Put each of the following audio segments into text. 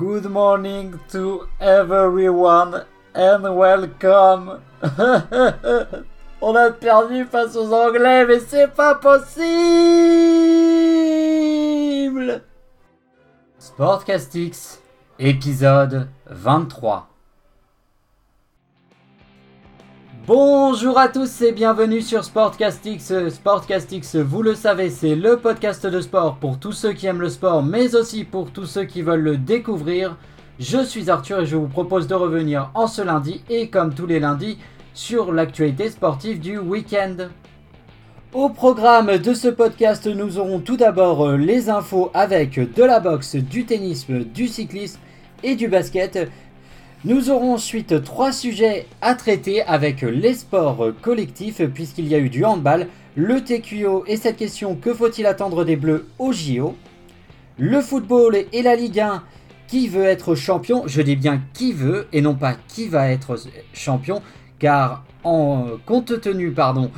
Good morning to everyone and welcome. On a perdu face aux Anglais, mais c'est pas possible. Sportcastix, épisode 23. Bonjour à tous et bienvenue sur Sportcastix. Sportcastix, vous le savez, c'est le podcast de sport pour tous ceux qui aiment le sport, mais aussi pour tous ceux qui veulent le découvrir. Je suis Arthur et je vous propose de revenir en ce lundi et comme tous les lundis sur l'actualité sportive du week-end. Au programme de ce podcast, nous aurons tout d'abord les infos avec de la boxe, du tennisme, du cyclisme et du basket. Nous aurons ensuite trois sujets à traiter avec les sports collectifs puisqu'il y a eu du handball, le TQO et cette question que faut-il attendre des Bleus au JO, le football et la Ligue 1 qui veut être champion, je dis bien qui veut et non pas qui va être champion car en compte tenu pardon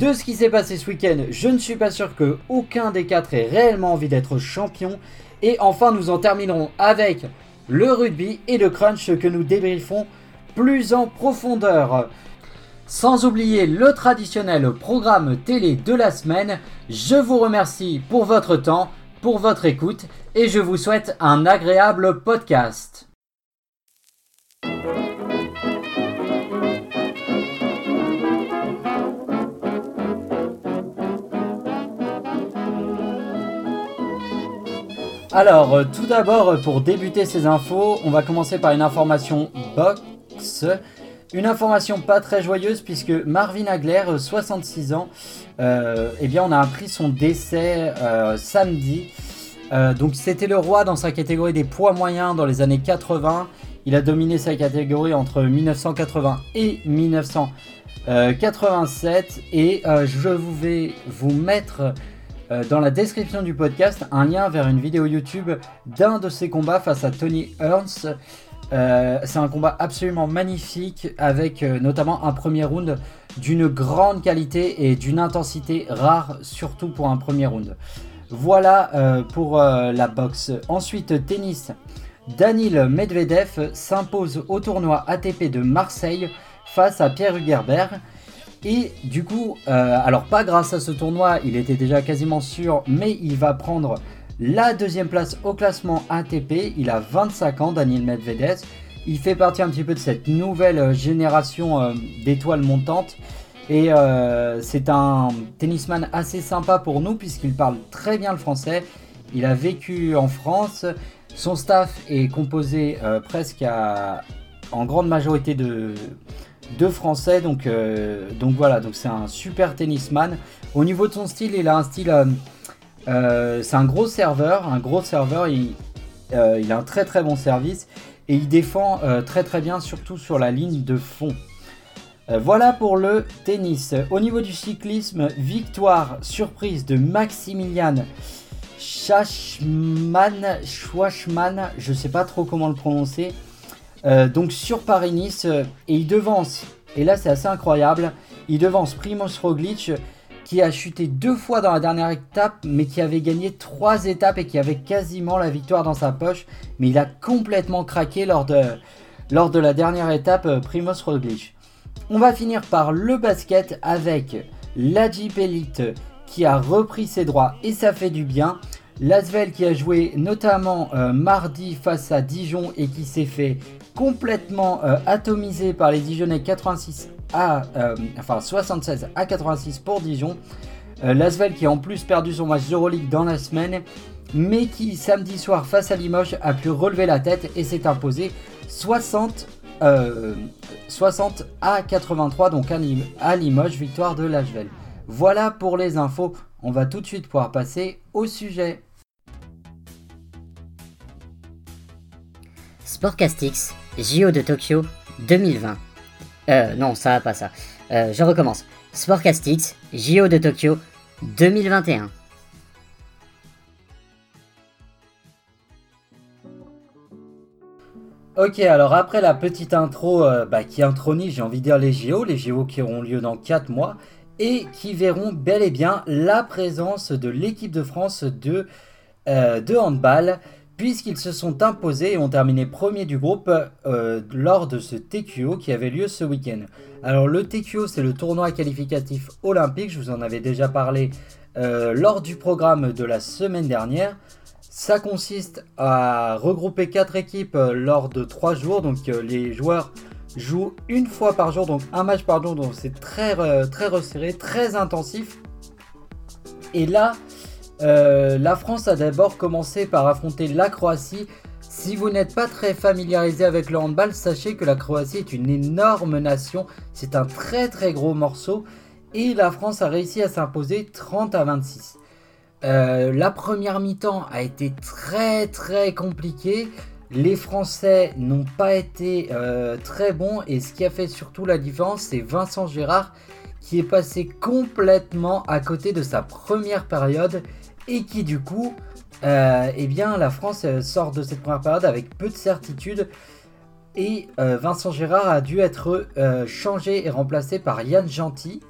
de ce qui s'est passé ce week-end, je ne suis pas sûr que aucun des quatre ait réellement envie d'être champion. Et enfin nous en terminerons avec le rugby et le crunch que nous débriefons plus en profondeur. Sans oublier le traditionnel programme télé de la semaine, je vous remercie pour votre temps, pour votre écoute et je vous souhaite un agréable podcast. Alors, euh, tout d'abord, euh, pour débuter ces infos, on va commencer par une information box. Une information pas très joyeuse puisque Marvin Hagler, 66 ans, euh, eh bien on a appris son décès samedi. donc c'était le roi dans sa catégorie des poids moyens dans les années 80. Il a dominé sa catégorie entre 1980 et 1987. Et je vais vous mettre euh, dans la description du podcast un lien vers une vidéo YouTube d'un de ses combats face à Tony Ernst. Euh, c'est un combat absolument magnifique avec euh, notamment un premier round d'une grande qualité et d'une intensité rare, surtout pour un premier round. Voilà pour la boxe. Ensuite, tennis. Danil Medvedev s'impose au tournoi ATP de Marseille face à Pierre Hugerbert. Et du coup, euh, alors pas grâce à ce tournoi, il était déjà quasiment sûr, mais il va prendre la deuxième place au classement ATP. Il a 25 ans, Daniel Medvedev. Il fait partie un petit peu de cette nouvelle génération euh, d'étoiles montantes. Et euh, c'est un tennisman assez sympa pour nous puisqu'il parle très bien le français. Il a vécu en France. Son staff est composé presque en grande majorité de, deux Français. Donc, euh, donc voilà, donc c'est un super tennisman. Au niveau de son style, il a un style. Euh, euh, c'est un gros serveur, un gros serveur. Il, a un très très bon service et il défend très très bien, surtout sur la ligne de fond. voilà pour le tennis. Au niveau du cyclisme, victoire surprise de Maximilian Schachmann, Schwachman, je sais pas trop comment le prononcer. Euh, donc sur Paris-Nice, euh, et il devance, et là c'est assez incroyable, il devance Primoz Roglic qui a chuté deux fois dans la dernière étape, mais qui avait gagné trois étapes et qui avait quasiment la victoire dans sa poche, mais il a complètement craqué lors de, lors de la dernière étape, euh, Primoz Roglic. On va finir par le basket avec la Jeep Elite qui a repris ses droits et ça fait du bien. Lasvel qui a joué notamment mardi face à Dijon et qui s'est fait complètement euh, atomisé par les Dijonais 86 à, euh, enfin 76 à 86 pour Dijon. Euh, L'Asvel qui a en plus perdu son match d'Euroleague dans la semaine, mais qui samedi soir face à Limoges a pu relever la tête et s'est imposé 60, 60 à 83 donc à Limoges, victoire de l'Asvel. Voilà pour les infos, on va tout de suite pouvoir passer au sujet. Sportcastix JO de Tokyo 2020. Euh, non, ça pas ça. Euh, je recommence. Sportcastix, JO de Tokyo 2021. Ok, alors après la petite intro euh, bah, qui intronise, j'ai envie de dire les JO, les JO qui auront lieu dans 4 mois et qui verront bel et bien la présence de l'équipe de France de, de handball puisqu'ils se sont imposés et ont terminé premier du groupe euh, lors de ce TQO qui avait lieu ce week-end. Alors le TQO c'est le tournoi qualificatif olympique, je vous en avais déjà parlé euh, lors du programme de la semaine dernière. Ça consiste à regrouper 4 équipes euh, lors de 3 jours, donc les joueurs jouent une fois par jour, donc un match par jour, donc c'est très, très resserré, très intensif. Et là, euh, la France a d'abord commencé par affronter la Croatie. Si vous n'êtes pas très familiarisé avec le handball, sachez que la Croatie est une énorme nation. C'est un très très gros morceau. Et la France a réussi à s'imposer 30 à 26. Euh, la première mi-temps a été très très compliquée. Les Français n'ont pas été euh, très bons. Et ce qui a fait surtout la différence, c'est Vincent Gérard qui est passé complètement à côté de sa première période et qui du coup, euh, eh bien, la France euh, sort de cette première période avec peu de certitude. Et euh, Vincent Gérard a dû être changé et remplacé par Yann Gentil.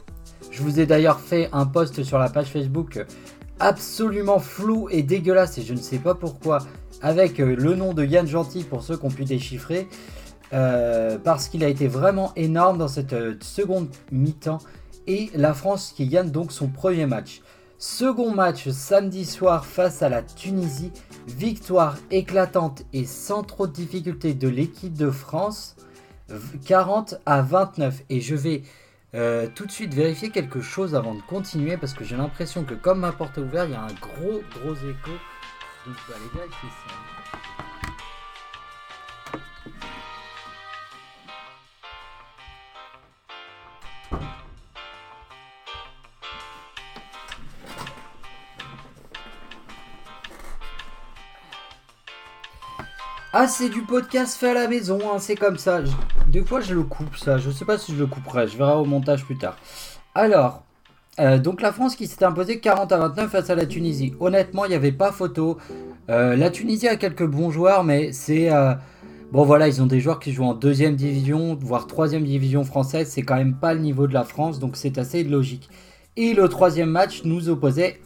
Je vous ai d'ailleurs fait un post sur la page Facebook absolument flou et dégueulasse, et je ne sais pas pourquoi, avec le nom de Yann Gentil pour ceux qui ont pu déchiffrer. parce qu'il a été vraiment énorme dans cette seconde mi-temps et la France qui gagne donc son premier match. Second match samedi soir face à la Tunisie. Victoire éclatante et sans trop de difficultés de l'équipe de France. 40 à 29. Et je vais euh, tout de suite vérifier quelque chose avant de continuer parce que j'ai l'impression que comme ma porte est ouverte, il y a un gros gros écho. Ça. Ah, c'est du podcast fait à la maison, hein, c'est comme ça. Des fois, je le coupe, ça. Je sais pas si je le couperai, je verrai au montage plus tard. Alors, euh, donc la France qui s'est imposée 40 à 29 face à la Tunisie. Honnêtement, il n'y avait pas photo. Euh, la Tunisie a quelques bons joueurs, mais c'est. Euh, bon, voilà, ils ont des joueurs qui jouent en deuxième division, voire troisième division française. C'est quand même pas le niveau de la France, donc c'est assez logique. Et le troisième match nous opposait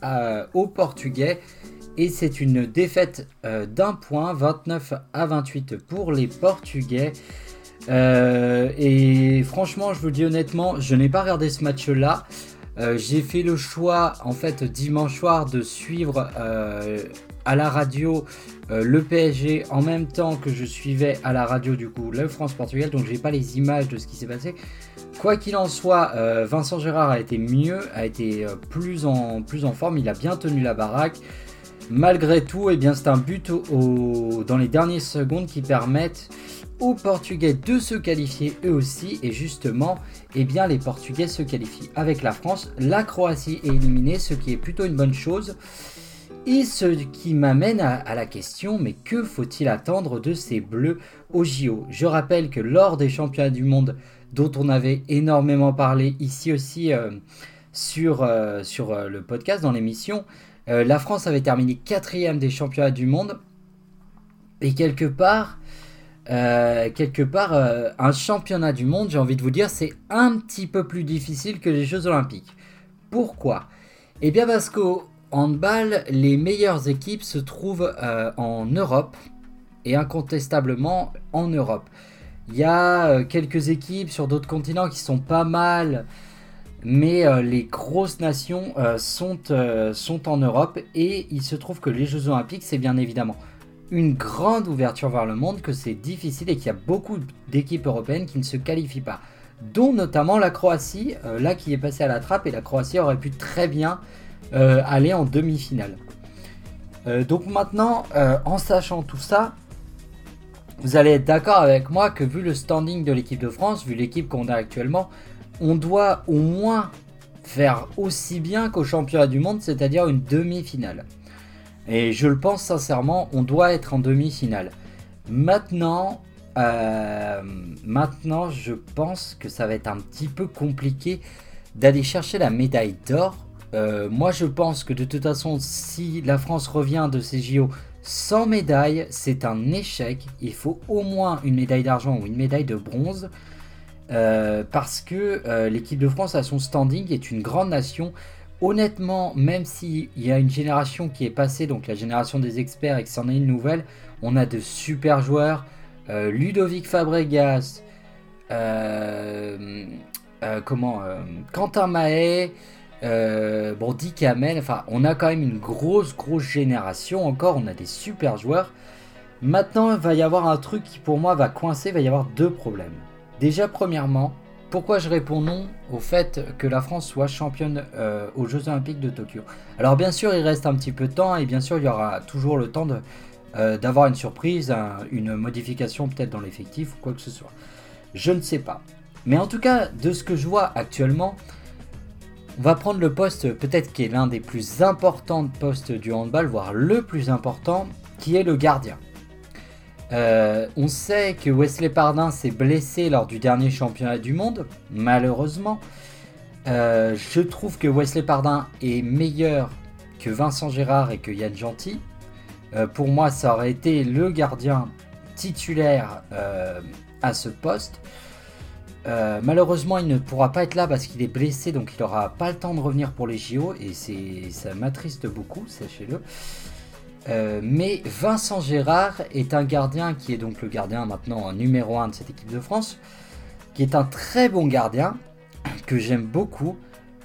aux Portugais et c'est une défaite euh, d'un point, 29 à 28 pour les Portugais. Euh, et franchement, je vous dis honnêtement, je n'ai pas regardé ce match-là. Euh, j'ai fait le choix, en fait, dimanche soir, de suivre à la radio le PSG en même temps que je suivais à la radio, du coup, le France-Portugal. Donc, j'ai pas les images de ce qui s'est passé. Quoi qu'il en soit, Vincent Gérard a été mieux, a été plus, en, plus en forme. Il a bien tenu la baraque. Malgré tout, eh c'est un but dans les dernières secondes qui permettent aux Portugais de se qualifier eux aussi. Et justement, eh bien, les Portugais se qualifient avec la France. La Croatie est éliminée, ce qui est plutôt une bonne chose. Et ce qui m'amène à, la question, mais que faut-il attendre de ces Bleus au JO Je rappelle que lors des championnats du monde, dont on avait énormément parlé ici aussi euh, sur, euh, euh, le podcast, dans l'émission, euh, la France avait terminé quatrième des championnats du monde. Et quelque part, euh, quelque part, euh, un championnat du monde, j'ai envie de vous dire, c'est un petit peu plus difficile que les Jeux Olympiques. Pourquoi? Eh bien parce qu'au handball, les meilleures équipes se trouvent en Europe et incontestablement en Europe. Il y a quelques équipes sur d'autres continents qui sont pas mal mais euh, les grosses nations euh, sont, euh, sont en Europe et il se trouve que les Jeux Olympiques, c'est bien évidemment une grande ouverture vers le monde, que c'est difficile et qu'il y a beaucoup d'équipes européennes qui ne se qualifient pas, dont notamment la Croatie, là qui est passée à la trappe et la Croatie aurait pu très bien aller en demi-finale. donc maintenant, en sachant tout ça, vous allez être d'accord avec moi que vu le standing de l'équipe de France, vu l'équipe qu'on a actuellement, on doit au moins faire aussi bien qu'au championnat du monde, c'est-à-dire une demi-finale. Et je le pense sincèrement, on doit être en demi-finale. Maintenant, euh, maintenant, je pense que ça va être un petit peu compliqué d'aller chercher la médaille d'or. Euh, moi, je pense que de toute façon, si la France revient de ces JO sans médaille, c'est un échec. Il faut au moins une médaille d'argent ou une médaille de bronze. Euh, parce que euh, l'équipe de France à son standing est une grande nation. honnêtement, même s'il y a une génération qui est passée, donc la génération des experts, et que c'en est une nouvelle, on a de super joueurs. Euh, Ludovic Fabregas, comment, Quentin Mahé, bon, Dick enfin, on a quand même une grosse, grosse génération encore, on a des super joueurs. Maintenant, il va y avoir un truc qui pour moi va coincer, il va y avoir deux problèmes. Déjà, premièrement, pourquoi je réponds non au fait que la France soit championne euh, aux Jeux Olympiques de Tokyo? Alors bien sûr, il reste un petit peu de temps et bien sûr, il y aura toujours le temps euh, d'avoir une surprise, une modification peut-être dans l'effectif ou quoi que ce soit. Je ne sais pas. Mais en tout cas, de ce que je vois actuellement, on va prendre le poste peut-être qui est l'un des plus importants postes du handball, voire le plus important, qui est le gardien. Euh, on sait que Wesley Pardin s'est blessé lors du dernier championnat du monde, malheureusement. Euh, je trouve que Wesley Pardin est meilleur que Vincent Gérard et que Yann Gentil. Euh, pour moi, ça aurait été le gardien titulaire à ce poste. malheureusement, il ne pourra pas être là parce qu'il est blessé, donc il n'aura pas le temps de revenir pour les JO et ça m'attriste beaucoup, sachez-le. Euh, mais Vincent Gérard est un gardien qui est donc le gardien maintenant numéro 1 de cette équipe de France, qui est un très bon gardien, que j'aime beaucoup,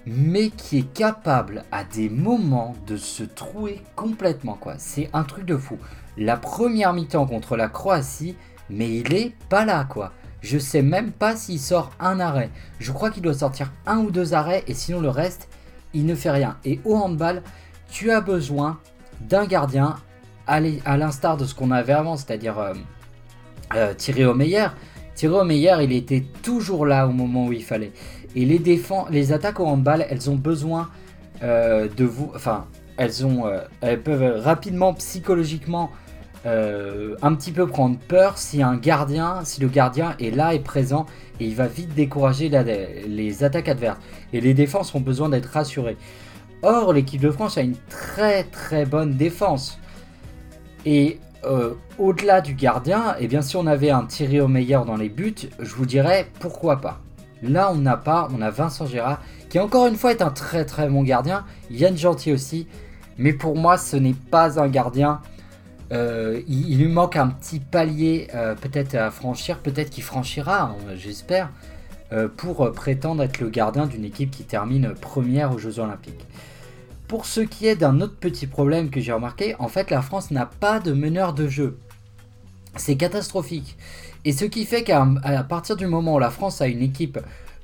mais qui est capable à des moments de se trouer complètement. quoi. C'est un truc de fou. La première mi-temps contre la Croatie, mais il est pas là quoi. Je sais même pas s'il sort un arrêt. Je crois qu'il doit sortir un ou deux arrêts et sinon le reste, il ne fait rien. Et au handball, tu as besoin d'un gardien, à l'instar de ce qu'on avait avant, c'est-à-dire euh, euh, Thierry Omeyer. Thierry Omeyer, il était toujours là au moment où il fallait. Et les, défenses, les attaques au handball, elles ont besoin euh, de vous. Enfin, elles, elles peuvent rapidement, psychologiquement, un petit peu prendre peur si un gardien, si le gardien est là et présent et il va vite décourager les attaques adverses. Et les défenses ont besoin d'être rassurées. Or, l'équipe de France a une très très bonne défense. Et euh, au-delà du gardien, et eh bien si on avait un Thierry meilleur dans les buts, je vous dirais pourquoi pas. Là, on n'a pas, on a Vincent Gérard, qui encore une fois est un très très bon gardien, Yann Gentil aussi, mais pour moi, ce n'est pas un gardien. Euh, il, lui manque un petit palier euh, peut-être à franchir, peut-être qu'il franchira, hein, j'espère, pour prétendre être le gardien d'une équipe qui termine première aux Jeux Olympiques. Pour ce qui est d'un autre petit problème que j'ai remarqué, en fait la France n'a pas de meneur de jeu. C'est catastrophique. Et ce qui fait qu'à partir du moment où la France a une équipe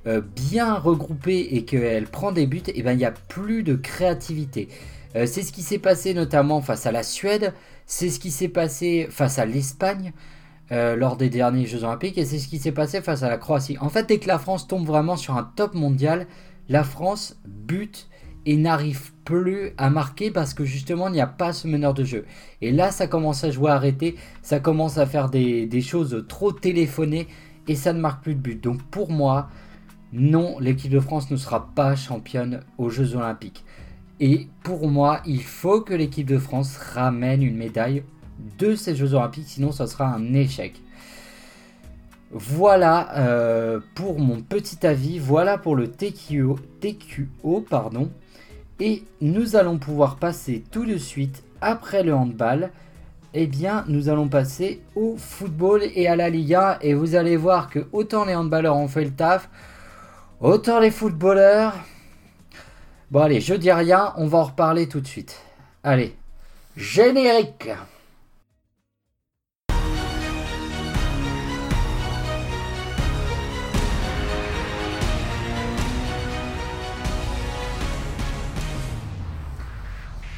euh, bien regroupée et qu'elle prend des buts, eh ben, il n'y a plus de créativité. Euh, c'est ce qui s'est passé notamment face à la Suède, c'est ce qui s'est passé face à l'Espagne euh, lors des derniers Jeux Olympiques et c'est ce qui s'est passé face à la Croatie. En fait, dès que la France tombe vraiment sur un top mondial, la France bute et n'arrive plus à marquer parce que justement il n'y a pas ce meneur de jeu. Et là ça commence à jouer arrêté, ça commence à faire des, choses trop téléphonées et ça ne marque plus de but. Donc pour moi, non, l'équipe de France ne sera pas championne aux Jeux Olympiques. Et pour moi, il faut que l'équipe de France ramène une médaille de ces Jeux Olympiques, sinon ça sera un échec. Voilà euh, pour mon petit avis, voilà pour le TQO, TQO pardon. Et nous allons pouvoir passer tout de suite, après le handball, eh bien, nous allons passer au football et à la Liga. Et vous allez voir que autant les handballeurs ont fait le taf, autant les footballeurs. Bon, allez, je dis rien, on va en reparler tout de suite. Allez, générique!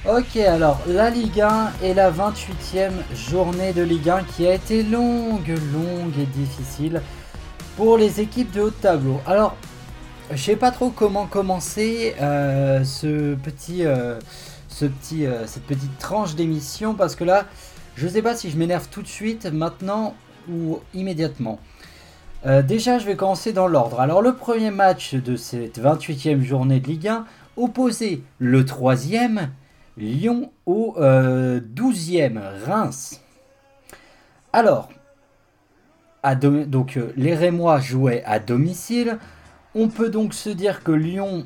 Ok, alors la Ligue 1 est la 28e journée de Ligue 1 qui a été longue, longue et difficile pour les équipes de haut de tableau. Alors, je sais pas trop comment commencer euh, ce petit, euh, ce petit, euh, cette petite tranche d'émission parce que là, je sais pas si je m'énerve tout de suite, maintenant ou immédiatement. déjà, je vais commencer dans l'ordre. Alors, le premier match de cette 28e journée de Ligue 1 opposait le troisième Lyon au 12e, euh, Reims. Alors, donc euh, les Rémois jouaient à domicile. On peut donc se dire que Lyon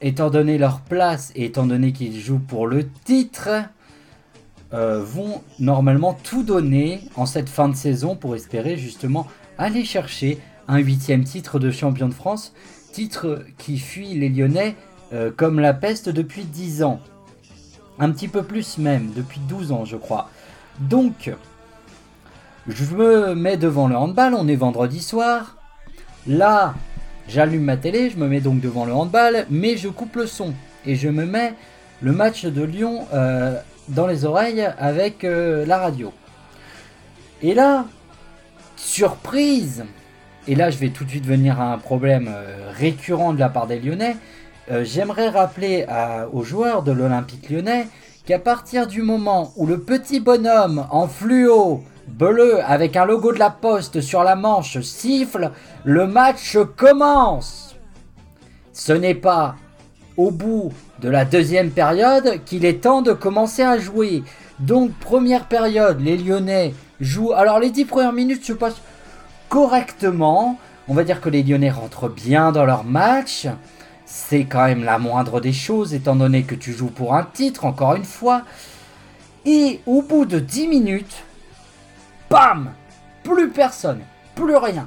étant donné leur place et étant donné qu'ils jouent pour le titre, euh, vont normalement tout donner en cette fin de saison pour espérer justement aller chercher un huitième titre de champion de France, titre qui fuit les Lyonnais euh, comme la peste depuis 10 ans. Un petit peu plus même, depuis 12 ans je crois. Donc, je me mets devant le handball, on est vendredi soir. Là, j'allume ma télé, je me mets donc devant le handball, mais je coupe le son et je me mets le match de Lyon euh, dans les oreilles avec euh, la radio. Et là, surprise Et là, je vais tout de suite venir à un problème euh, récurrent de la part des Lyonnais. J'aimerais rappeler aux joueurs de l'Olympique lyonnais qu'à partir du moment où le petit bonhomme en fluo bleu avec un logo de la poste sur la manche siffle, le match commence. Ce n'est pas au bout de la deuxième période qu'il est temps de commencer à jouer. Donc première période, les Lyonnais jouent. Alors les dix premières minutes se passent correctement. On va dire que les Lyonnais rentrent bien dans leur match. C'est quand même la moindre des choses étant donné que tu joues pour un titre, encore une fois. Et au bout de 10 minutes, Bam Plus personne, plus rien.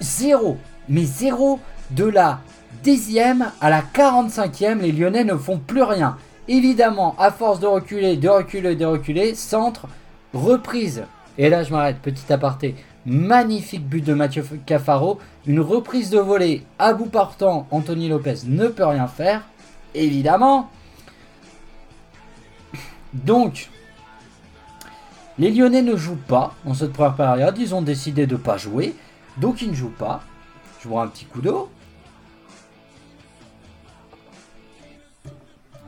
Zéro, mais zéro de la dixième à la 45e, les Lyonnais ne font plus rien. Évidemment, à force de reculer, de reculer, de reculer, centre, reprise. Et là, je m'arrête, petit aparté. Magnifique but de Mathieu Cafaro. Une reprise de volée à bout portant. Anthony Lopez ne peut rien faire. Évidemment. Donc, les Lyonnais ne jouent pas dans cette première période. Ils ont décidé de ne pas jouer. Donc ils ne jouent pas. Je vois un petit coup d'eau.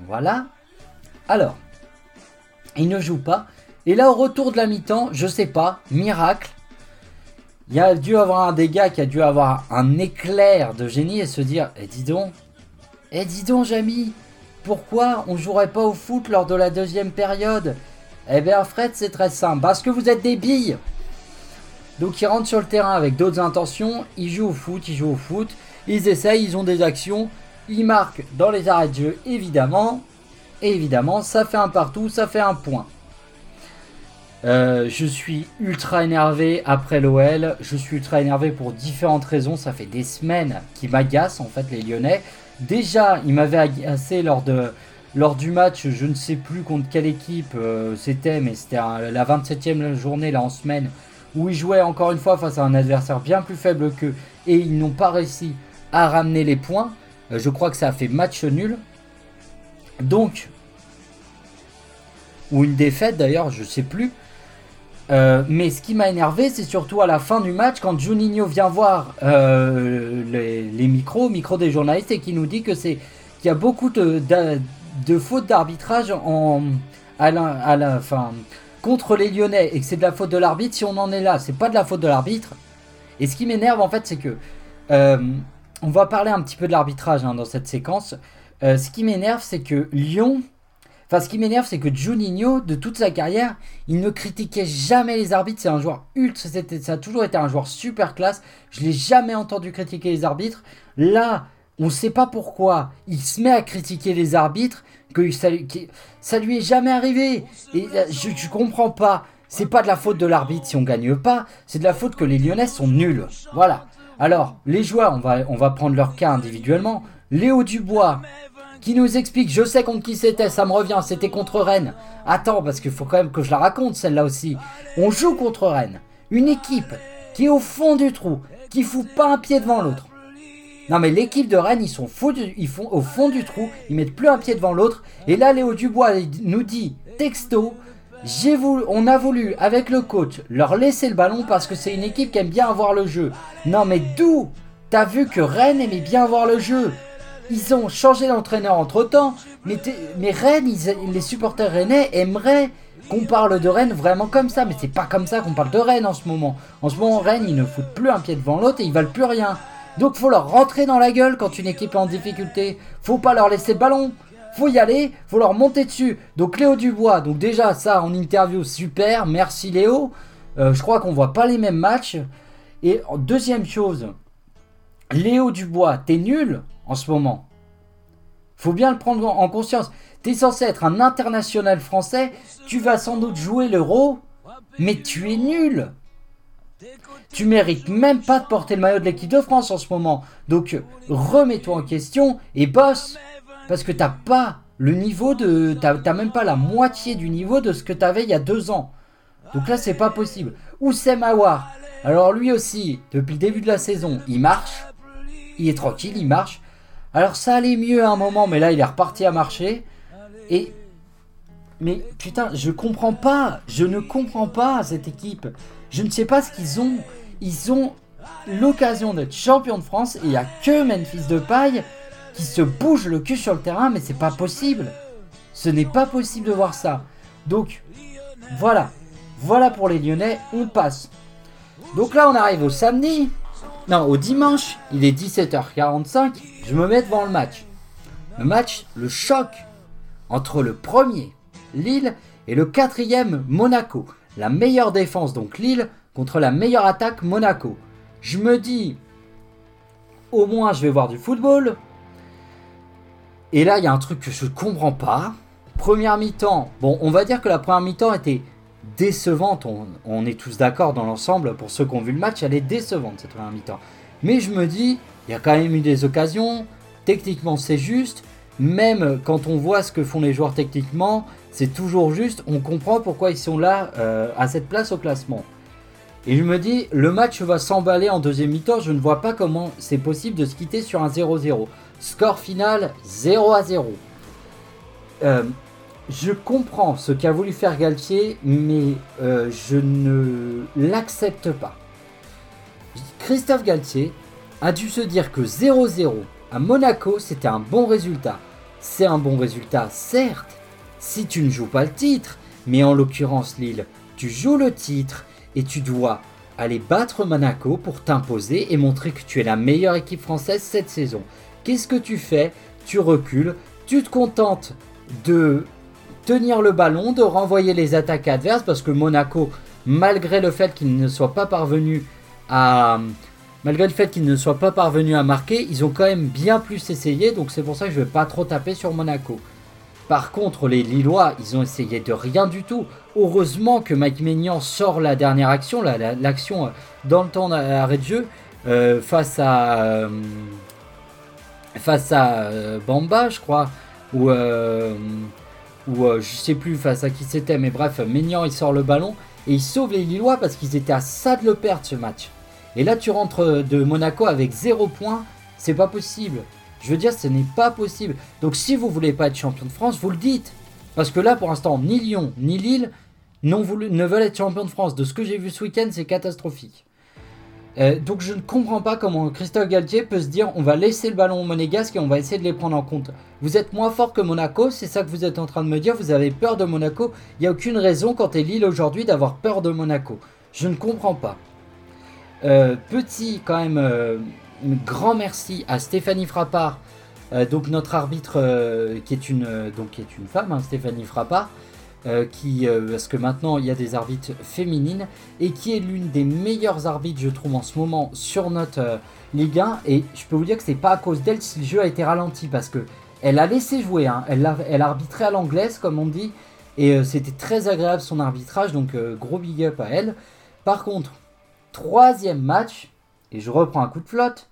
Voilà. Alors, ils ne jouent pas. Et là, au retour de la mi-temps, je sais pas, miracle. Il a dû avoir un gars qui a dû avoir un éclair de génie et se dire Eh, dis donc, eh, dis donc, Jamy, pourquoi on jouerait pas au foot lors de la deuxième période? Eh bien, Fred, c'est très simple. Parce que vous êtes des billes. Donc, ils rentrent sur le terrain avec d'autres intentions. Ils jouent au foot, ils jouent au foot. Ils essayent, ils ont des actions. Ils marquent dans les arrêts de jeu, évidemment. Et évidemment, ça fait un partout, ça fait un point. Euh, je suis ultra énervé après l'OL. Je suis ultra énervé pour différentes raisons. Ça fait des semaines qu'ils m'agacent, en fait, les Lyonnais. Déjà, ils m'avaient agacé lors de, lors du match, je ne sais plus contre quelle équipe euh, c'était, mais c'était la 27e journée là en semaine, où ils jouaient encore une fois face à un adversaire bien plus faible qu'eux, et ils n'ont pas réussi à ramener les points. Euh, je crois que ça a fait match nul. Donc, ou une défaite d'ailleurs, je ne sais plus. Euh, mais ce qui m'a énervé, c'est surtout à la fin du match, quand Juninho vient voir les, les, micros, micros des journalistes, et qui nous dit que c'est qu'il y a beaucoup de, de faute d'arbitrage en, à contre les Lyonnais et que c'est de la faute de l'arbitre, si on en est là, c'est pas de la faute de l'arbitre. Et ce qui m'énerve en fait, c'est que euh, on va parler un petit peu de l'arbitrage hein, dans cette séquence. Euh, ce qui m'énerve, c'est que Lyon, enfin ce qui m'énerve, c'est que Juninho, de toute sa carrière, il ne critiquait jamais les arbitres. C'est un joueur ultra, ça a toujours été un joueur super classe. Je l'ai jamais entendu critiquer les arbitres. Là, on ne sait pas pourquoi il se met à critiquer les arbitres, que ça, lui est jamais arrivé. Et euh, je, ne comprends pas. C'est pas de la faute de l'arbitre si on gagne pas, c'est de la faute que les Lyonnais sont nuls. Voilà. Alors, les joueurs, on va, on va prendre leur cas individuellement. Léo Dubois, qui nous explique, je sais contre qui c'était, ça me revient, c'était contre Rennes. Attends, parce qu'il faut quand même que je la raconte celle-là aussi. On joue contre Rennes, une équipe qui est au fond du trou, qui fout pas un pied devant l'autre. Non mais l'équipe de Rennes, ils sont faux ils font au fond du trou, ils mettent plus un pied devant l'autre. Et là, Léo Dubois nous dit texto, on a voulu avec le coach leur laisser le ballon parce que c'est une équipe qui aime bien avoir le jeu. Non mais d'où T'as vu que Rennes aimait bien avoir le jeu? Ils ont changé d'entraîneur entre temps, mais, Rennes, les supporters rennais aimeraient qu'on parle de Rennes vraiment comme ça, mais c'est pas comme ça qu'on parle de Rennes en ce moment. En ce moment, Rennes, ils ne foutent plus un pied devant l'autre et ils valent plus rien. Donc faut leur rentrer dans la gueule quand une équipe est en difficulté. Faut pas leur laisser le ballon. Faut y aller, faut leur monter dessus. Donc Léo Dubois, donc déjà ça en interview super, merci Léo. Euh, je crois qu'on voit pas les mêmes matchs. Et deuxième chose, Léo Dubois, t'es nul en ce moment. Faut bien le prendre en conscience. T'es censé être un international français, tu vas sans doute jouer l'euro, mais tu es nul. Tu mérites même pas de porter le maillot de l'équipe de France en ce moment. Donc remets-toi en question et bosse. Parce que t'as pas le niveau de. T'as même pas la moitié du niveau de ce que t'avais il y a deux ans. Donc là, c'est pas possible. Oussem Aouar. Alors lui aussi, depuis le début de la saison, il marche. Il est tranquille, il marche. Alors ça allait mieux à un moment, mais là, il est reparti à marcher. Et. Mais putain, je comprends pas. Je ne comprends pas cette équipe. Je ne sais pas ce qu'ils ont. Ils ont l'occasion d'être champion de France et il n'y a que Memphis de paille qui se bouge le cul sur le terrain, mais c'est pas possible. Ce n'est pas possible de voir ça. Donc, voilà. Voilà pour les Lyonnais, on passe. Donc là, on arrive au samedi. Non, au dimanche, il est 17h45. Je me mets devant le match. Le match, le choc entre le premier, Lille, et le quatrième, Monaco. La meilleure défense, donc Lille, contre la meilleure attaque, Monaco. Je me dis, au moins je vais voir du football. Et là, il y a un truc que je ne comprends pas. Première mi-temps, bon, on va dire que la première mi-temps était décevante. On, est tous d'accord dans l'ensemble. Pour ceux qui ont vu le match, elle est décevante cette première mi-temps. Mais je me dis, il y a quand même eu des occasions. Techniquement, c'est juste même quand on voit ce que font les joueurs techniquement, c'est toujours juste, on comprend pourquoi ils sont là euh, à cette place au classement. Et je me dis, le match va s'emballer en deuxième mi-temps, je ne vois pas comment c'est possible de se quitter sur un 0-0. Score final 0 à 0. Euh, je comprends ce qu'a voulu faire Galtier, mais euh, je ne l'accepte pas. Christophe Galtier a dû se dire que 0-0 à Monaco, c'était un bon résultat. C'est un bon résultat, certes, si tu ne joues pas le titre, mais en l'occurrence Lille, tu joues le titre et tu dois aller battre Monaco pour t'imposer et montrer que tu es la meilleure équipe française cette saison. Qu'est-ce que tu fais? Tu recules, tu te contentes de tenir le ballon, de renvoyer les attaques adverses parce que Monaco, malgré le fait qu'il ne soit pas parvenu à Malgré le fait qu'ils ne soient pas parvenus à marquer, ils ont quand même bien plus essayé, donc c'est pour ça que je ne vais pas trop taper sur Monaco. Par contre, les Lillois, ils ont essayé de rien du tout. Heureusement que Mike Maignan sort la dernière action, l'action euh, dans le temps d'arrêt de jeu, euh, face à, euh, face à Bamba, je crois, ou, ou je sais plus face à qui c'était, mais bref, Maignan il sort le ballon et il sauve les Lillois parce qu'ils étaient à ça de le perdre ce match. Et là, tu rentres de Monaco avec 0 points. C'est pas possible. Je veux dire, ce n'est pas possible. Donc, si vous voulez pas être champion de France, vous le dites. Parce que là, pour l'instant, ni Lyon, ni Lille voulu, ne veulent être champion de France. De ce que j'ai vu ce week-end, c'est catastrophique. Euh, donc, je ne comprends pas comment Christophe Galtier peut se dire on va laisser le ballon au monégasque et on va essayer de les prendre en compte. Vous êtes moins fort que Monaco, c'est ça que vous êtes en train de me dire. Vous avez peur de Monaco. Il n'y a aucune raison, quand tu es Lille aujourd'hui, d'avoir peur de Monaco. Je ne comprends pas. Euh, petit, quand même, euh, grand merci à Stéphanie Frappard, donc notre arbitre qui, est une, donc, qui est une femme, hein, Stéphanie Frappard, qui, parce que maintenant il y a des arbitres féminines, et qui est l'une des meilleures arbitres, je trouve, en ce moment sur notre Ligue 1. Et je peux vous dire que c'est pas à cause d'elle si le jeu a été ralenti, parce que elle a laissé jouer, hein, elle arbitrait à l'anglaise, comme on dit, et c'était très agréable son arbitrage, donc gros big up à elle. Par contre, Troisième match, et je reprends un coup de flotte.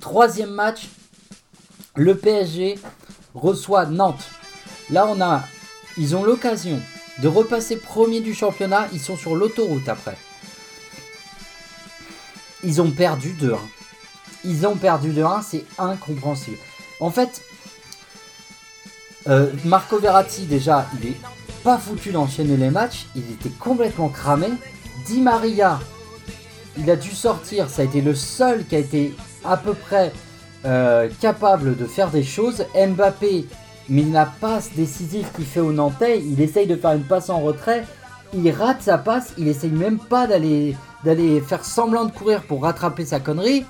Troisième match, le PSG reçoit Nantes. Là, on a, ils ont l'occasion de repasser premier du championnat. Ils sont sur l'autoroute après. Ils ont perdu 2-1. Ils ont perdu 2-1, c'est incompréhensible. En fait, euh, Marco Verratti, déjà, il est pas foutu d'enchaîner les matchs, il était complètement cramé. Di Maria, il a dû sortir, ça a été le seul qui a été à peu près euh, capable de faire des choses. Mbappé, mais il passe décisive qu'il fait au Nantais, il essaye de faire une passe en retrait, il rate sa passe, il essaye même pas d'aller d'aller faire semblant de courir pour rattraper sa connerie.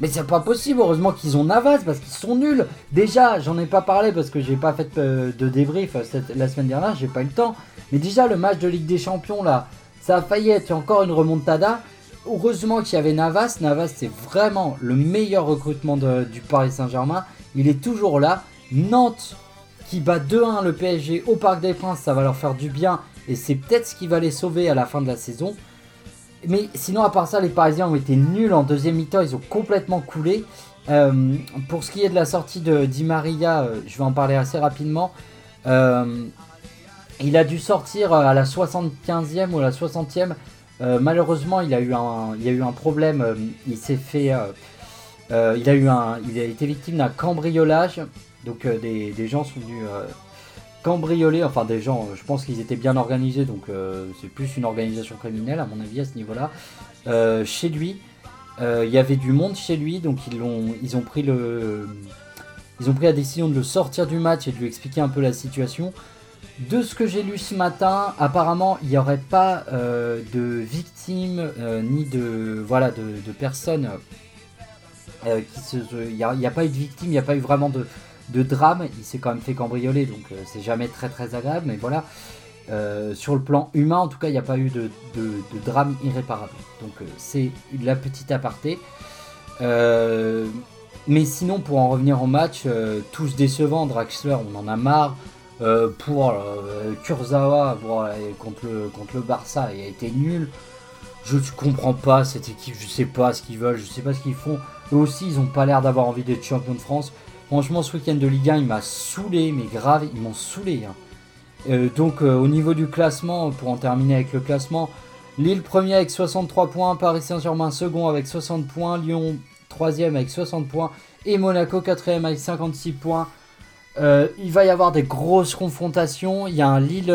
Mais c'est pas possible, heureusement qu'ils ont Navas parce qu'ils sont nuls. Déjà, j'en ai pas parlé parce que j'ai pas fait euh, de débrief euh, la semaine dernière, j'ai pas eu le temps. Mais déjà, le match de Ligue des Champions là, ça a failli être encore une remontada. Heureusement qu'il y avait Navas. Navas, c'est vraiment le meilleur recrutement du Paris Saint-Germain. Il est toujours là. Nantes qui bat 2-1 le PSG au Parc des Princes, ça va leur faire du bien. Et c'est peut-être ce qui va les sauver à la fin de la saison. Mais sinon, à part ça, les Parisiens ont été nuls en deuxième mi-temps. Ils ont complètement coulé. Euh, pour ce qui est de la sortie de Di Maria, euh, je vais en parler assez rapidement. Euh, il a dû sortir à la 75e ou à la 60e. Malheureusement, il a eu un, il a eu un problème. il s'est fait. il, a un, été victime d'un cambriolage. Donc des, gens sont venus cambrioler, enfin des gens, je pense qu'ils étaient bien organisés, donc c'est plus une organisation criminelle à mon avis à ce niveau-là, chez lui. Euh, il y avait du monde chez lui, donc ils ont, pris ils ont pris la décision de le sortir du match et de lui expliquer un peu la situation. De ce que j'ai lu ce matin, apparemment il n'y aurait pas euh, de victimes euh, ni de voilà de, personnes qui se, il n'y a, pas eu de victimes, il n'y a pas eu vraiment de, de drame. Il s'est quand même fait cambrioler, donc c'est jamais très très agréable, mais voilà. Euh, sur le plan humain, en tout cas, il n'y a pas eu de, drame irréparable. Donc euh, c'est la petite aparté. Euh, mais sinon, pour en revenir au match, tous décevants. Draxler, on en a marre. Pour Kurzawa contre, le, contre le Barça, il a été nul. Je ne comprends pas cette équipe, je sais pas ce qu'ils veulent, je sais pas ce qu'ils font. Eux aussi, ils n'ont pas l'air d'avoir envie d'être champion de France. Franchement, ce week-end de Ligue 1, il m'a saoulé, mais grave, ils m'ont saoulé. Hein. Euh, donc euh, au niveau du classement, pour en terminer avec le classement, Lille premier avec 63 points, Paris Saint-Germain second avec 60 points, Lyon troisième avec 60 points et Monaco quatrième avec 56 points. Euh, il va y avoir des grosses confrontations. Il y a un Lille,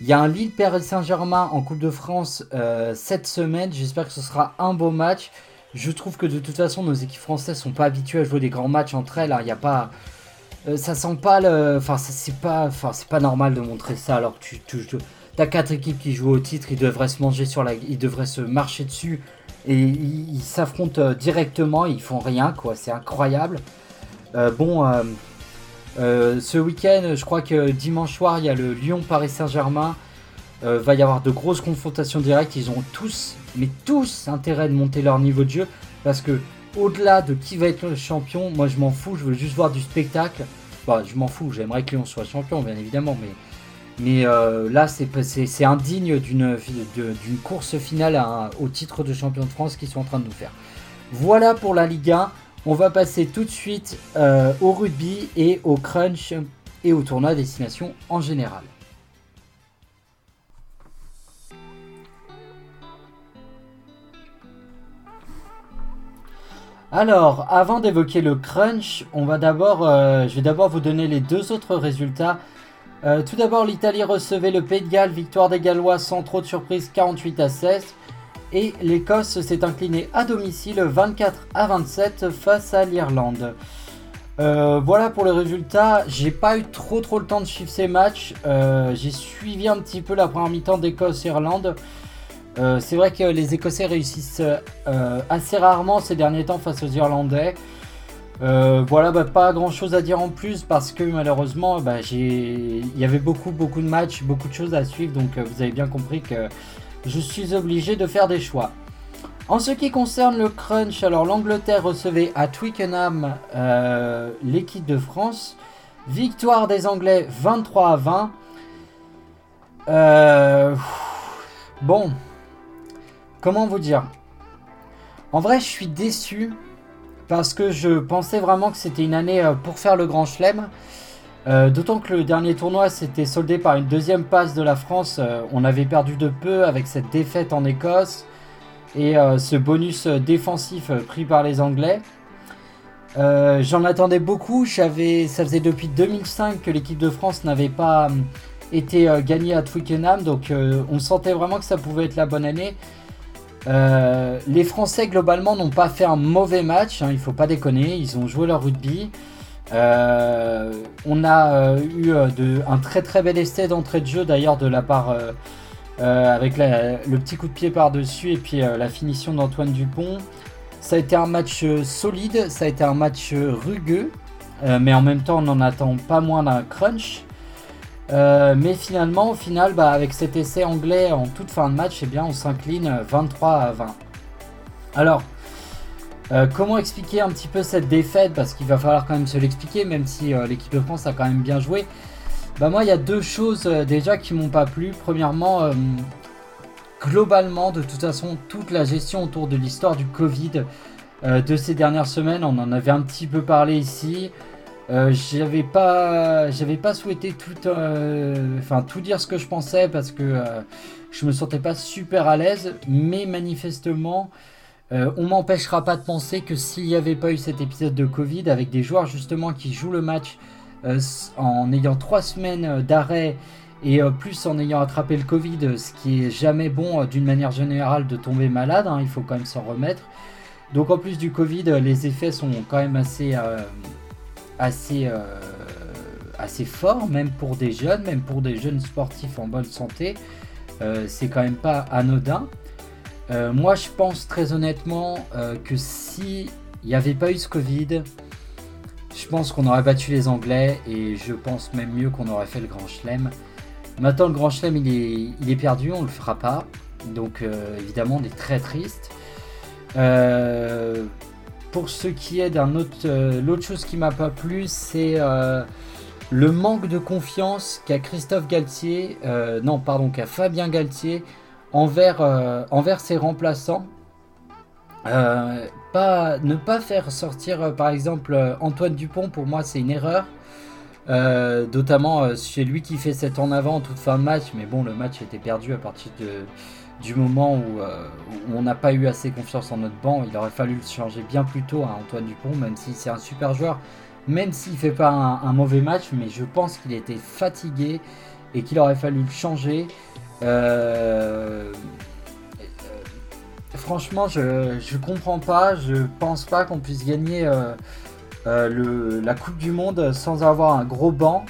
il y a un Lille Paris Saint-Germain en Coupe de France cette semaine. J'espère que ce sera un beau match. Je trouve que de toute façon nos équipes françaises sont pas habituées à jouer des grands matchs entre elles. Il n'y a pas euh, ça sent pas le. Enfin, c'est pas, normal de montrer ça alors que tu, tu, as quatre équipes qui jouent au titre, ils devraient se manger sur la, ils devraient se marcher dessus et ils s'affrontent euh, directement, ils font rien quoi, c'est incroyable. Euh, bon, ce week-end, je crois que dimanche soir, il y a le Lyon Paris Saint-Germain. va y avoir de grosses confrontations directes. Ils ont tous, mais tous, intérêt de monter leur niveau de jeu parce que au-delà de qui va être le champion, moi je m'en fous, je veux juste voir du spectacle. Bah, je m'en fous, j'aimerais que Lyon soit champion, bien évidemment, mais, mais euh, là c'est indigne d'une course finale au titre de champion de France qu'ils sont en train de nous faire. Voilà pour la Ligue 1. On va passer tout de suite euh, au rugby et au crunch et au tournoi destination en général. Alors, avant d'évoquer le crunch, on va d'abord, euh, je vais d'abord vous donner les deux autres résultats. Euh, tout d'abord, l'Italie recevait le Pays de Galles, victoire des Gallois sans trop de surprise, 48 à 16. Et l'Écosse s'est inclinée à domicile 24 à 27 face à l'Irlande. Euh, voilà pour le résultat. J'ai pas eu trop trop le temps de suivre ces matchs. J'ai suivi un petit peu la première mi-temps d'Écosse-Irlande. Euh, c'est vrai que les Écossais réussissent euh, assez rarement ces derniers temps face aux Irlandais. Euh, voilà, bah, pas grand chose à dire en plus parce que malheureusement, bah, il y avait beaucoup, beaucoup de matchs, beaucoup de choses à suivre. Donc vous avez bien compris que je suis obligé de faire des choix. En ce qui concerne le crunch, alors l'Angleterre recevait à Twickenham l'équipe de France. Victoire des Anglais 23 à 20. bon, Comment vous dire? En vrai, je suis déçu parce que je pensais vraiment que c'était une année euh, pour faire le grand chelem. Euh, d'autant que le dernier tournoi s'était soldé par une deuxième passe de la France. Euh, on avait perdu de peu avec cette défaite en Écosse et ce bonus défensif pris par les Anglais. J'en attendais beaucoup. ça faisait depuis 2005 que l'équipe de France n'avait pas été gagnée à Twickenham, donc on sentait vraiment que ça pouvait être la bonne année. Euh, les Français globalement n'ont pas fait un mauvais match, hein, il faut pas déconner, ils ont joué leur rugby. Euh, on a euh, eu un très très bel essai d'entrée de jeu d'ailleurs de la part avec le petit coup de pied par-dessus et puis la finition d'Antoine Dupont. Ça a été un match solide, ça a été un match rugueux, mais en même temps on n'en attend pas moins d'un crunch. mais finalement, au final, bah, avec cet essai anglais en toute fin de match, eh bien, on s'incline 23 à 20. Alors, comment expliquer un petit peu cette défaite? Parce qu'il va falloir quand même se l'expliquer, même si l'équipe de France a quand même bien joué. Bah moi, il y a deux choses déjà qui m'ont pas plu. Premièrement, globalement, de toute façon, toute la gestion autour de l'histoire du Covid euh, de ces dernières semaines, on en avait un petit peu parlé ici. Euh, j'avais pas, j'avais pas souhaité tout, euh, enfin tout dire ce que je pensais parce que je me sentais pas super à l'aise, mais manifestement, on m'empêchera pas de penser que s'il n'y avait pas eu cet épisode de Covid avec des joueurs justement qui jouent le match en ayant trois semaines d'arrêt et euh, plus en ayant attrapé le Covid, ce qui est jamais bon euh, d'une manière générale de tomber malade, hein, il faut quand même s'en remettre. Donc en plus du Covid, euh, les effets sont quand même assez, assez, assez forts, même pour des jeunes, même pour des jeunes sportifs en bonne santé. c'est quand même pas anodin. Moi je pense très honnêtement que si il n'y avait pas eu ce Covid, je pense qu'on aurait battu les Anglais et je pense même mieux qu'on aurait fait le Grand Chelem. Maintenant, le Grand Chelem, il est, il est perdu, on le fera pas. Donc, euh, évidemment, on est très triste. Euh, pour ce qui est d'un autre, euh, l'autre chose qui m'a pas plu, c'est le manque de confiance qu'a Christophe Galtier, non, pardon, qu'a Fabien Galtier envers, envers ses remplaçants. pas, ne pas faire sortir, par exemple, Antoine Dupont, pour moi, c'est une erreur. Euh, notamment euh, c'est lui qui fait cet en avant en toute fin de match, mais bon, le match était perdu à partir du moment euh, où, on n'a pas eu assez confiance en notre banc. Il aurait fallu le changer bien plus tôt à Antoine Dupont, même si c'est un super joueur, même s'il fait pas un, mauvais match, mais je pense qu'il était fatigué et qu'il aurait fallu le changer. Franchement, je, comprends pas, je pense pas qu'on puisse gagner euh, la Coupe du Monde sans avoir un gros banc.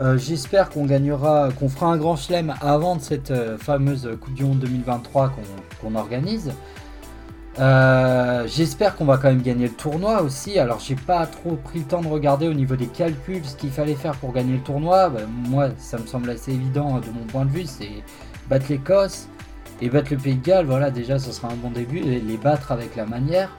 Euh, j'espère qu'on gagnera, qu'on fera un grand chelem avant cette euh, fameuse Coupe du Monde 2023 qu'on organise. J'espère qu'on va quand même gagner le tournoi aussi. Alors j'ai pas trop pris le temps de regarder au niveau des calculs ce qu'il fallait faire pour gagner le tournoi. Bah, moi ça me semble assez évident de mon point de vue, c'est battre l'Écosse et battre le Pays de Galles. Voilà déjà ce sera un bon début les battre avec la manière.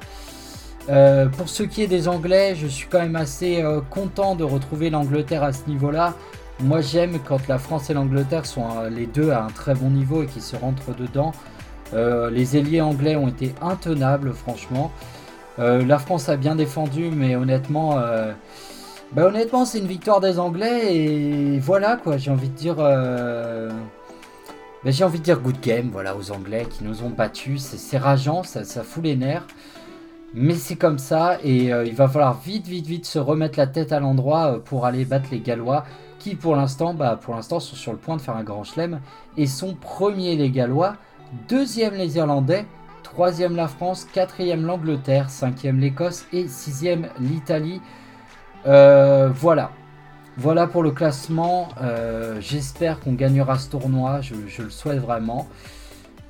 Euh, pour ce qui est des Anglais, je suis quand même assez euh, content de retrouver l'Angleterre à ce niveau-là. Moi j'aime quand la France et l'Angleterre sont euh, les deux à un très bon niveau et qui se rentrent dedans. Les ailiers anglais ont été intenables franchement. la France a bien défendu mais honnêtement, bah, honnêtement c'est une victoire des Anglais et voilà quoi j'ai envie de dire... Bah, j'ai envie dire good game voilà aux Anglais qui nous ont battus. C'est rageant, ça fout les nerfs. Mais c'est comme ça et euh, il va falloir vite, vite, vite se remettre la tête à l'endroit euh, pour aller battre les Gallois qui pour l'instant, bah, pour l'instant sont sur le point de faire un grand chelem et sont premiers les Gallois, deuxième les Irlandais, troisième la France, quatrième l'Angleterre, cinquième l'Écosse et sixième l'Italie. Euh, voilà. Voilà pour le classement. J'espère qu'on gagnera ce tournoi. Je, je, le souhaite vraiment.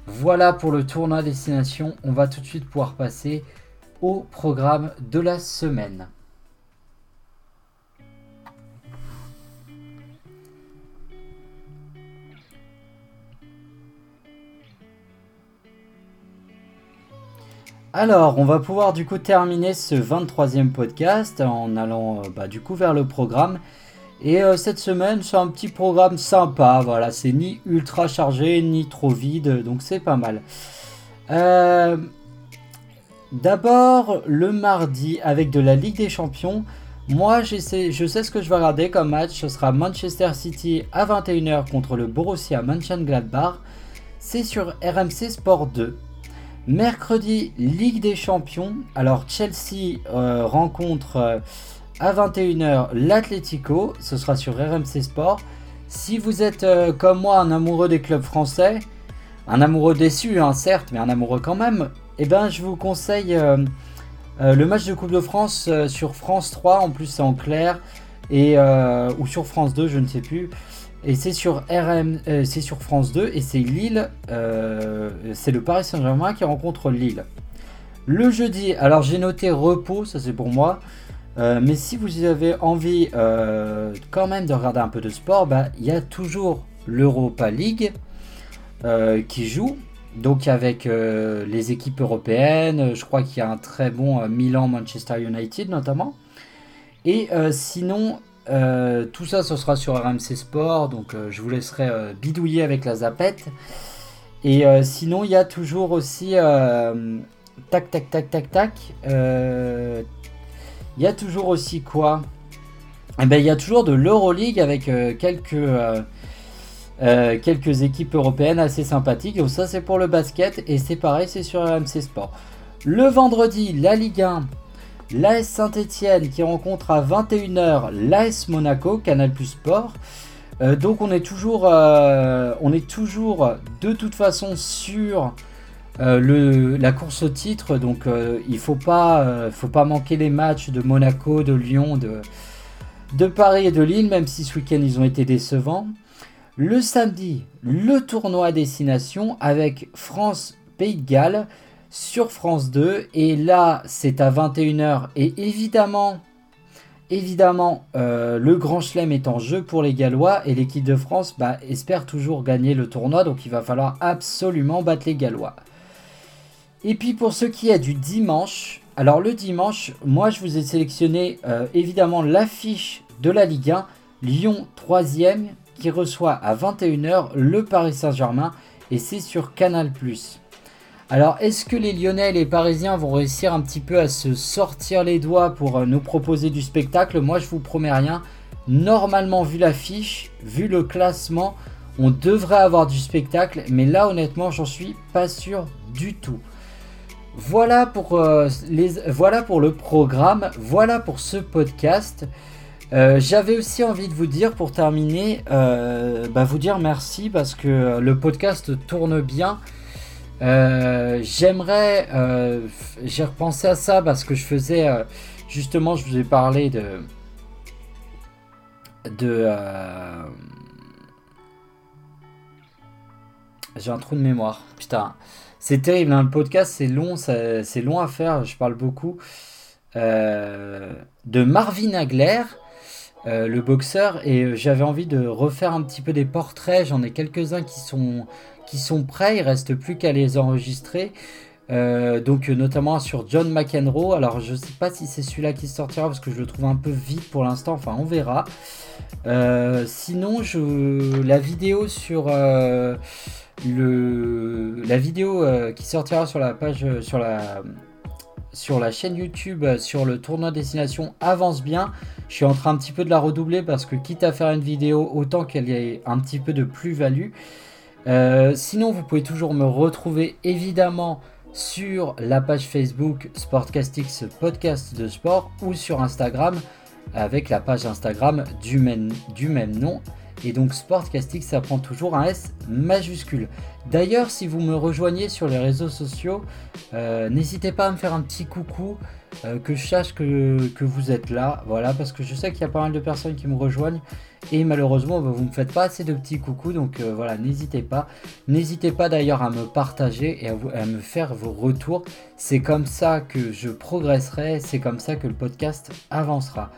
Voilà pour le tournoi destination. On va tout de suite pouvoir passer au programme de la semaine. Alors, on va pouvoir du coup terminer ce 23e podcast en allant euh, bah, du coup vers le programme. Et euh, cette semaine, c'est un petit programme sympa. Voilà, c'est ni ultra chargé ni trop vide, donc c'est pas mal. Euh, D'abord le mardi avec de la Ligue des Champions. Moi, je sais, ce que je vais regarder comme match. Ce sera Manchester City à 21h contre le Borussia Mönchengladbach. C'est sur RMC Sport 2. Mercredi, Ligue des Champions. Alors Chelsea euh, rencontre euh, à 21h l'Atlético. Ce sera sur RMC Sport. Si vous êtes euh, comme moi un amoureux des clubs français, un amoureux déçu, hein, certes, mais un amoureux quand même, eh ben, je vous conseille le match de Coupe de France sur France 3. En plus, c'est en clair. Et, ou sur France 2, je ne sais plus. Et c'est sur, RM, c'est sur France 2 et c'est Lille. c'est le Paris Saint-Germain qui rencontre Lille. Le jeudi, alors j'ai noté repos, ça c'est pour moi. mais si vous avez envie quand même de regarder un peu de sport, bah, il y a toujours l'Europa League qui joue donc avec euh, les équipes européennes, je crois qu'il y a un très bon euh, Milan, Manchester United notamment. Et euh, tout ça ce sera sur RMC Sport, donc je vous laisserai bidouiller avec la zapette. Et sinon, il y a toujours aussi... tac, tac, tac, tac, tac. Il y a toujours aussi quoi? Eh ben, Il y a toujours de l'Euroleague avec quelques euh, quelques équipes européennes assez sympathiques. Donc ça c'est pour le basket et c'est pareil, c'est sur RMC Sport. Le vendredi, la Ligue 1, l'AS Saint-Etienne qui rencontre à 21h l'AS Monaco, Canal Plus Sport. Euh, donc on est toujours, euh, on est toujours de toute façon sur le, la course au titre. Donc il faut pas, faut pas manquer les matchs de Monaco, de Lyon, de, de Paris et de Lille, même si ce week-end ils ont été décevants. Le samedi, le tournoi à destination avec France-Pays de Galles sur France 2. Et là, c'est à 21h. Et évidemment, évidemment, euh, le Grand Chelem est en jeu pour les Gallois. Et l'équipe de France bah, espère toujours gagner le tournoi. Donc il va falloir absolument battre les Gallois. Et puis pour ce qui est du dimanche, alors le dimanche, moi je vous ai sélectionné euh, évidemment l'affiche de la Ligue 1. Lyon 3ème, qui reçoit à 21h le Paris Saint-Germain et c'est sur Canal+. Alors est-ce que les Lyonnais et les Parisiens vont réussir un petit peu à se sortir les doigts pour euh, nous proposer du spectacle? Moi je vous promets rien. Normalement vu l'affiche, vu le classement, on devrait avoir du spectacle, mais là honnêtement j'en suis pas sûr du tout. Voilà pour, euh, le programme, voilà pour ce podcast. Euh, j'avais aussi envie de vous dire pour terminer, bah, vous dire merci parce que le podcast tourne bien. Euh, j'aimerais, j'ai repensé à ça parce que je faisais, justement, je vous ai parlé de, de, j'ai un trou de mémoire, putain, c'est terrible, hein, le podcast c'est long, c'est long à faire, je parle beaucoup, de Marvin Agler. Euh, le boxeur et euh, j'avais envie de refaire un petit peu des portraits. J'en ai quelques-uns qui sont, qui sont prêts, il reste plus qu'à les enregistrer. Euh, donc notamment sur John McEnroe. Alors je sais pas si c'est celui-là qui sortira parce que je le trouve un peu vide pour l'instant. Enfin on verra. sinon je, la vidéo sur le la vidéo qui sortira sur la page sur la sur la chaîne YouTube sur le tournoi destination avance bien. Je suis en train un petit peu de la redoubler parce que quitte à faire une vidéo, autant qu'elle ait un petit peu de plus-value. Euh, sinon, vous pouvez toujours me retrouver évidemment sur la page Facebook Sportcastix podcast de sport ou sur Instagram avec la page Instagram du même, du même nom et donc Sportcastic, ça prend toujours un S majuscule. D'ailleurs, si vous me rejoignez sur les réseaux sociaux, euh, n'hésitez pas à me faire un petit coucou, euh, que je sache que, vous êtes là. Voilà, parce que je sais qu'il y a pas mal de personnes qui me rejoignent. Et malheureusement, bah, vous ne me faites pas assez de petits coucous. Donc euh, voilà, n'hésitez pas. N'hésitez pas d'ailleurs à me partager et à me faire vos retours. C'est comme ça que je progresserai. C'est comme ça que le podcast avancera.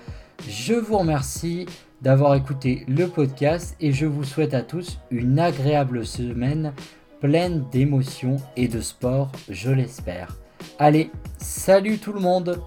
Je vous remercie d'avoir écouté le podcast et je vous souhaite à tous une agréable semaine pleine d'émotions et de sport, je l'espère. Allez, salut tout le monde